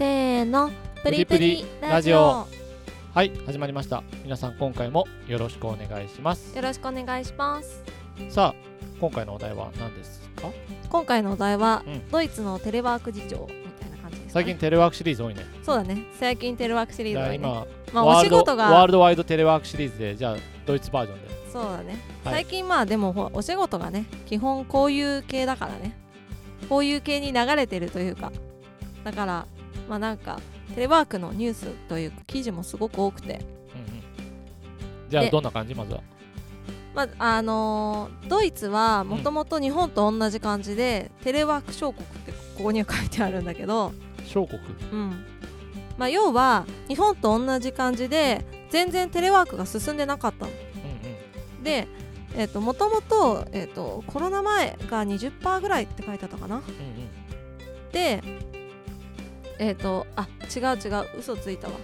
せーのプリププリリラジオ。オ。はい始まりました。皆さん今回もよろしくお願いします。よろしくお願いします。さあ今回のお題は何ですか？今回のお題は、うん。ドイツのテレワーク事情みたいな感じです最近テレワークシリーズ多いね。そうだね。最近テレワークシリーズだね。じゃあ今、まあお仕事が。ワールドワイドテレワークシリーズでじゃあドイツバージョンで。そうだね、はい。最近まあでもお仕事がね基本こういう系だからね。こういう系に流れてるというか。だからまあなんかテレワークのニュースというか記事もすごく多くて。うんうん。じゃあでどんな感じ？まずは。まああのードイツはもともと日本と同じ感じで、テレワーク小国ってここには書いてあるんだけど、小国？うん。まあ、要は日本と同じ感じで全然テレワークが進んでなかったの。うんでえっ、ともともと,、えー、とコロナ前が20%ぐらいって書いてあったかな。うんうんうん。でえっ、とあ違う違う嘘ついたわ。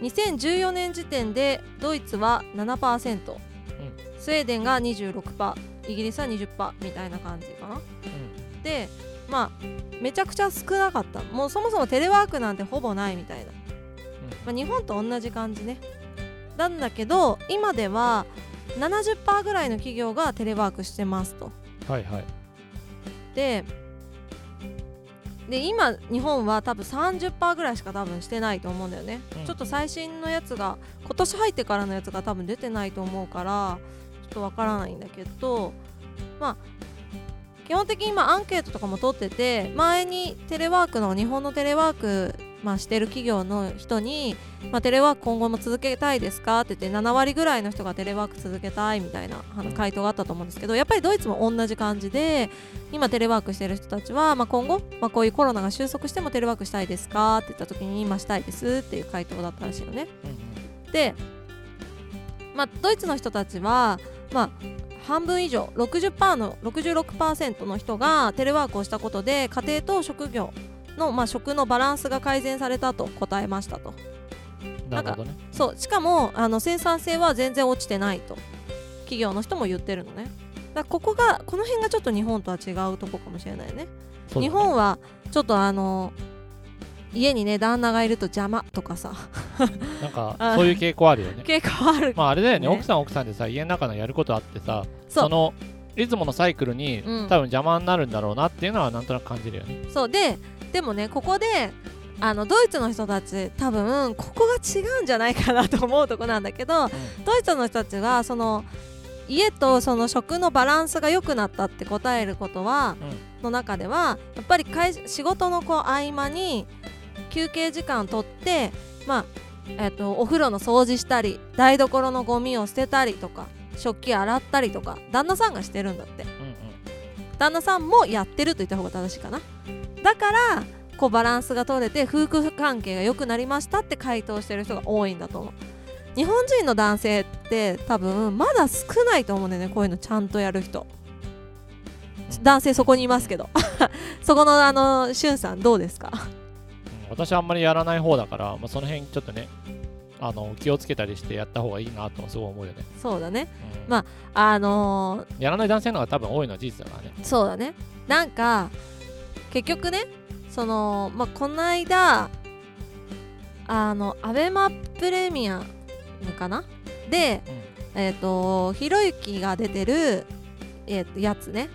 2014年時点でドイツは7%、スウェーデンが26%イギリスは20%みたいな感じかな。うん。でまあめちゃくちゃ少なかった。もうそもそもテレワークなんてほぼないみたいな、まあ、日本と同じ感じね。なんだけど今では70%ぐらいの企業がテレワークしてますと。はいはい。でで今日本は多分30%ぐらいしか多分してないと思うんだよね、うん。ちょっと最新のやつが今年入ってからのやつが多分出てないと思うからちょっとわからないんだけどまあ基本的に今アンケートとかも取ってて前にテレワークの日本のテレワーク、まあ、してる企業の人に、まあ、テレワーク今後も続けたいですかって言って7割ぐらいの人がテレワーク続けたいみたいなあのうん回答があったと思うんですけどやっぱりドイツも同じ感じで今テレワークしてる人たちは、まあ、今後、まあ、こういうコロナが収束してもテレワークしたいですかって言った時に今したいですっていう回答だったらしいのね。で、まあ、ドイツの人たちは、まあ、半分以上60%の66%の人がテレワークをしたことで家庭と職業の、まあ、食のバランスが改善されたと答えましたと。なるほどね。そうしかもあの生産性は全然落ちてないと企業の人も言ってるのね。だここがこの辺がちょっと日本とは違うとこかもしれないね。ね。日本はちょっとあの家にね旦那がいると邪魔とかさ。なんか あそういう傾向あるよね。結構ある。まああれだよね。ね。奥さん奥さんでさ家の中のやることあってさそのいつものサイクルに、うん。多分邪魔になるんだろうなっていうのはなんとなく感じるよね。そう。ででもねここであのドイツの人たち多分ここが違うんじゃないかなと思うとこなんだけどドイツの人たちがその家とその食のバランスが良くなったって答えることは、の中ではやっぱり会仕事のこう合間に休憩時間取ってまあえっとお風呂の掃除したり台所のゴミを捨てたりとか食器洗ったりとか旦那さんがしてるんだって。うんうん。旦那さんもやってると言った方が正しいかな。だからこうバランスが取れて夫婦関係が良くなりましたって回答してる人が多いんだと思う。日本人の男性って多分まだ少ないと思うんだよねこういうのちゃんとやる人。男性そこにいますけど。そこのあのしゅんさんどうですか？うん私はあんまりやらない方だから、まあ、その辺ちょっとねあの気をつけたりしてやった方がいいなともすごい思うよね。そうだね。うん。まあのーやらない男性の方が多分多いのは事実だからね。そうだね。なんか結局ねそのまあこの間あのアベマプレミアムかな？でえっ、とひろゆきが出てる、えーとやつね。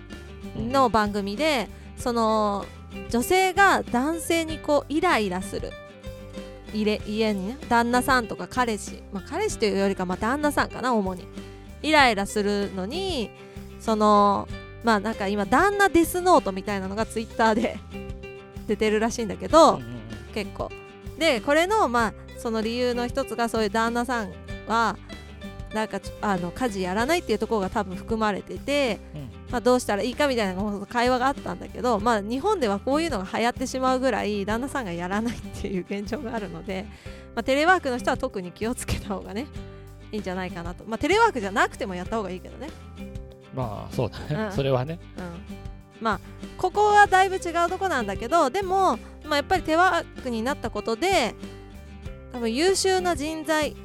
うん。の番組でその女性が男性にこうイライラする入れ家にね。旦那さんとか彼氏、まあ、彼氏というよりかまあ旦那さんかな主に。イライラするのにそのまあなんか今旦那デスノートみたいなのがツイッターで 出てるらしいんだけど、結構。でこれのまあその理由の一つがそういう旦那さんはなんかあの家事やらないっていうところが多分含まれてて、うん。まあ、どうしたらいいかみたいな会話があったんだけど、まあ、日本ではこういうのが流行ってしまうぐらい旦那さんがやらないっていう現状があるので、まあ、テレワークの人は特に気をつけた方がねいいんじゃないかなと、まあ、テレワークじゃなくてもやった方がいいけどね、まあそうだね、うん。それはね。うん、まあここはだいぶ違うとこなんだけどでも、まあ、やっぱりテレワークになったことで多分優秀な人材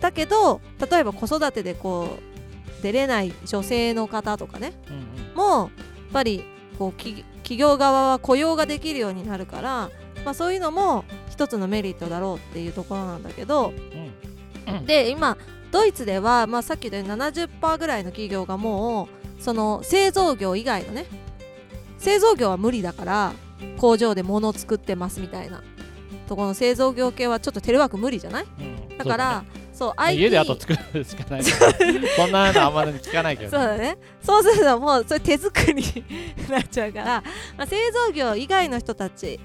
だけど例えば子育てでこう出れない女性の方とかねうんうん。もやっぱりこう企企業側は雇用ができるようになるからまあ、そういうのも一つのメリットだろうっていうところなんだけどうん。で今ドイツでは、まあ、さっき言ったように70%ぐらいの企業がもうその製造業以外のね製造業は無理だから工場で物を作ってますみたいなところの製造業系はちょっとテレワーク無理じゃない？うん。だからそう,、そう IT 家であと作るしかないから。そんなのあんまり聞かないけどそうだね。そうするともうそれ手作りになっちゃうから、まあ、製造業以外の人たち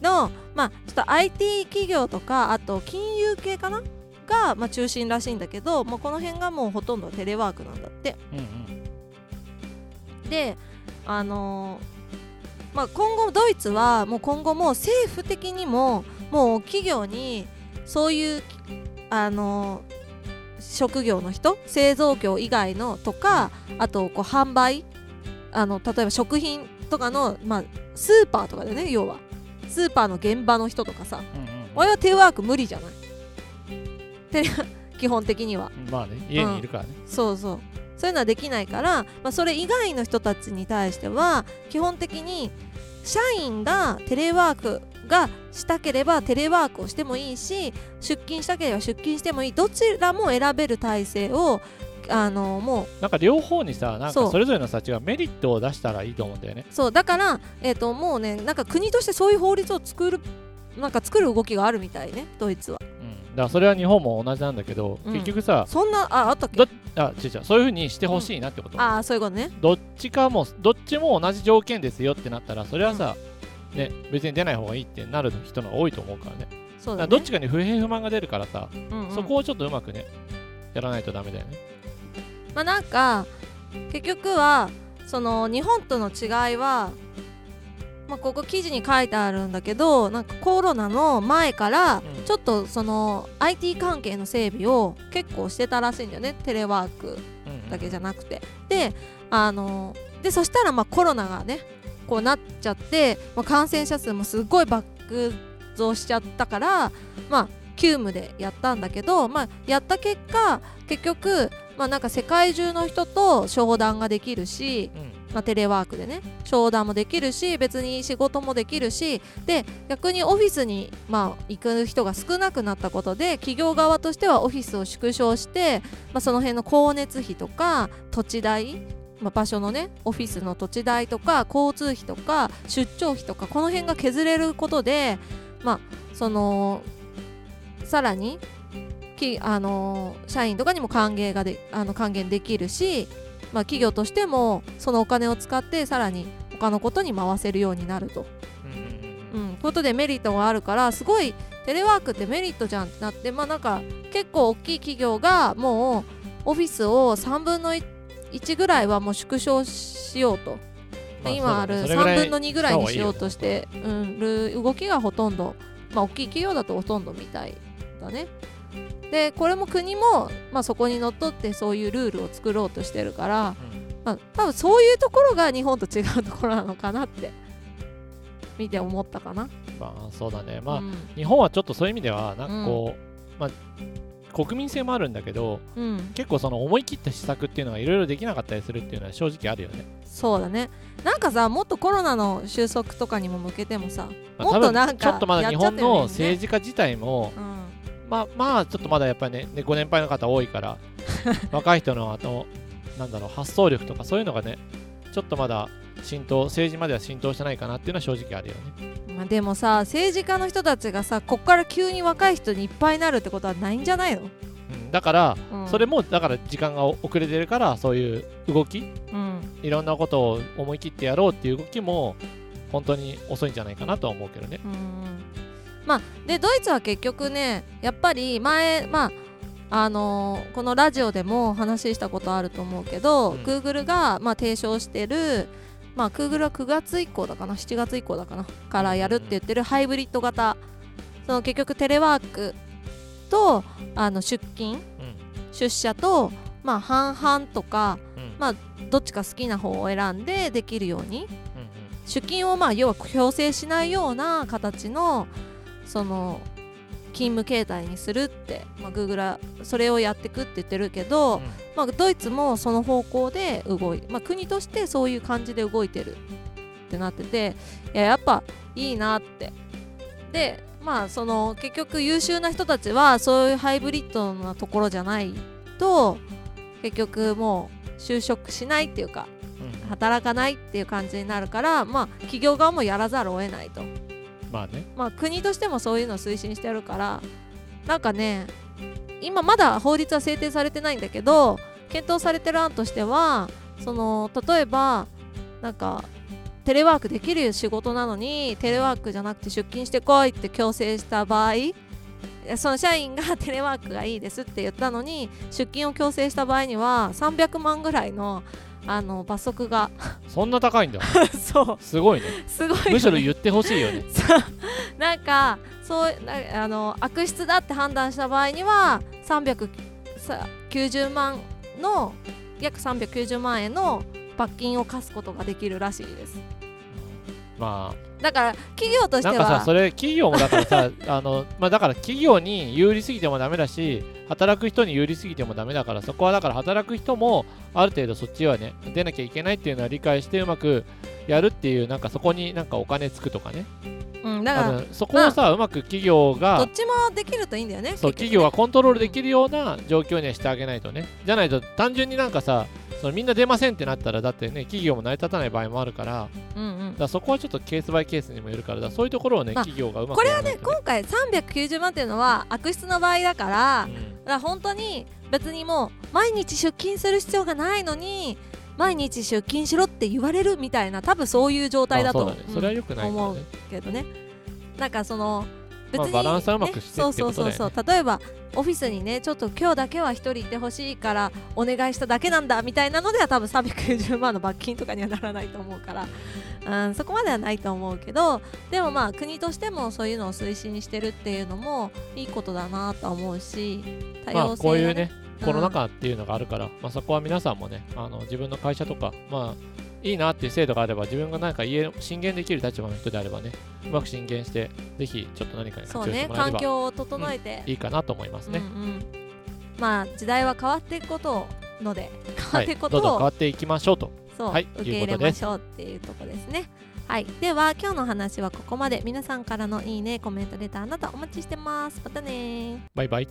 の、まあ、ちょっと IT 企業とかあと金融系かな？が、まあ、中心らしいんだけど、まあ、この辺がもうほとんどテレワークなんだって。うんうん。であのーまあ、今後ドイツはもう今後も政府的にももう企業にそういうあのー職業の人製造業以外のとかあとこう販売あの例えば食品とかの、まあ、スーパーとかでね要は。スーパーの現場の人とかさ。うんうん俺はテレワーク無理じゃない？テレ 基本的には。まあね家にいるからね、そうそう。そういうのはできないから、まあ、それ以外の人たちに対しては基本的に社員がテレワークがしたければテレワークをしてもいいし出勤したければ出勤してもいい。どちらも選べる体制をあのもなんか両方にさなんかそれぞれの人たちがメリットを出したらいいと思うんだよね。うそうだから、えー、ともうねなんか国としてそういう法律を作るなんか作る動きがあるみたいねドイツは。うん。だからそれは日本も同じなんだけど、うん。結局さそんなああったっけ？どあ違う違うそういうふうにしてほしいなってこと、ああそういうことね。どっちかもどっちも同じ条件ですよってなったらそれはさ、ね別に出ない方がいいってなる人のが多いと思うからね。そうだね。どっちかに不平不満が出るからさ、うんうん。そこをちょっとうまくねやらないとダメだよね。まあなんか結局はその日本との違いは、まあ、ここ記事に書いてあるんだけどなんかコロナの前からうん。ちょっとその IT 関係の整備を結構してたらしいんだよねテレワークだけじゃなくて。であのでそしたらまあコロナがねこうなっちゃって、まあ、感染者数もすごい爆増しちゃったからまあ急務でやったんだけど、まあ、やった結果結局、まあ、なんか世界中の人と商談ができるし、うん。まあ、テレワークでね商談もできるし別に仕事もできるしで逆にオフィスに、まあ、行く人が少なくなったことで企業側としてはオフィスを縮小して、まあ、その辺の光熱費とか土地代まあ、場所のねオフィスの土地代とか交通費とか出張費とかこの辺が削れることでまあそのさらにきあの社員とかにも還元がであの還元できるし、まあ、企業としてもそのお金を使ってさらに他のことに回せるようになると、うんことでメリットがあるからすごいテレワークってメリットじゃんってなってまあなんか結構大きい企業がもうオフィスを3分の1ぐらいはもう縮小しようと、まあ今あるそうだね。それぐらい3分の2ぐらいにしようとししてうんる動きがほとんどまあ大きい企業だとほとんどみたいだね。でこれも国も、まあ、そこにのっとってそういうルールを作ろうとしてるから、まあ、多分そういうところが日本と違うところなのかなって見て思ったかな。まあそうだね。まあ、うん。日本はちょっとそういう意味ではなんかこう、まあ国民性もあるんだけどうん、結構その思い切った施策っていうのがいろいろできなかったりするっていうのは正直あるよね、そうだね。なんかさもっとコロナの収束とかにも向けてもさ、まあ、もっとなんかちょっとまだ日本の政治家自体もうん、まあまあちょっとまだやっぱりねねご年配の方多いから 若い人のあのなんだろう発想力とかそういうのがねちょっとまだ浸透政治までは浸透してないかなっていうのは正直あるよねまあ、でもさ政治家の人たちがさこっから急に若い人にいっぱいになるってことはないんじゃないの、うん、だから、うん。それもだから時間が遅れてるからそういう動きうん。いろんなことを思い切ってやろうっていう動きも本当に遅いんじゃないかなとは思うけどね。うんまあでドイツは結局ねやっぱり前まああのーこのラジオでも話したことあると思うけど、うん。Google が、まあ、提唱してるまあ Google は9月以降だかな7月以降だかなからやるって言ってるハイブリッド型。その結局テレワークとあの出勤うん。出社とまあ半々とかうん。まあどっちか好きな方を選んでできるように。うん。出勤をまあ要は強制しないような形のその勤務形態にするって、まあ、Google はそれをやってくって言ってるけど、うん。まあ、ドイツもその方向で動い、まあ、国としてそういう感じで動いてるってなってていややっぱいいなって。でまあその結局優秀な人たちはそういうハイブリッドなところじゃないと結局もう就職しないっていうかうん。働かないっていう感じになるからまあ企業側もやらざるを得ないとまあね。まあ国としてもそういうのを推進してるからなんかね今まだ法律は制定されてないんだけど検討されてる案としてはその例えばなんかテレワークできる仕事なのにテレワークじゃなくて出勤してこいって強制した場合その社員が テレワークがいいですって言ったのに出勤を強制した場合には300万ぐらいのあの罰則が。そんな高いんだ。そう。すごいね。すごいよね。むしろ言ってほしいよね。なんかそうなあの悪質だって判断した場合には390万の約390万円の罰金を課すことができるらしいですまだから企業とあしてはなんかさそれ企業もだからさ あのまあだから企業に有利すぎてもダメだし働く人に有利すぎてもダメだからそこはだから働く人もある程度そっちはね出なきゃいけないっていうのは理解してうまくやるっていうなんかそこになんかお金つくとかね。うん、だからそこをさ、うまく企業どがっちもできるといいんだよねそう企業がコントロールできるような状況にはしてあげないとね。じゃないと単純になんかさそのみんな出ませんってなったらだってね企業も成り立たない場合もあるからうんうん。らそこはちょっとケースバイケースにもよるからだそういうところをね、まあ企業がうまくこれはね今回390万っていうのは悪質な場合だからうん。だから本当に別にもう毎日出勤する必要がないのに毎日出勤しろって言われるみたいな多分そういう状態だとうそれは良くない思ね。うけどね。なんかその別に、まあバランスはうまくしてそうそうそうそう。例えばオフィスにねちょっと今日だけは一人いてほしいからお願いしただけなんだみたいなのでは多分390万の罰金とかにはならないと思うから、うん、そこまではないと思うけどでもまあ国としてもそういうのを推進してるっていうのもいいことだなとは思うし多まあ様性がこういうねうんコロナ禍っていうのがあるから、まあ、そこは皆さんもねあの自分の会社とかまあいいなっていう制度があれば自分が何か家進言できる立場の人であればねうまく進言してぜひちょっと何かにそうね活用してもらえれば環境を整えて、いいかなと思いますね、うんうん、まあ時代は変わっていくことので変わはいっていくこどんどんとを、変わっていきましょうと。そう、はい受け入れましょうっていうところですね。はい、では今日の話はここまで。皆さんからのいいねコメントレターなどお待ちしてます。またねバイバイ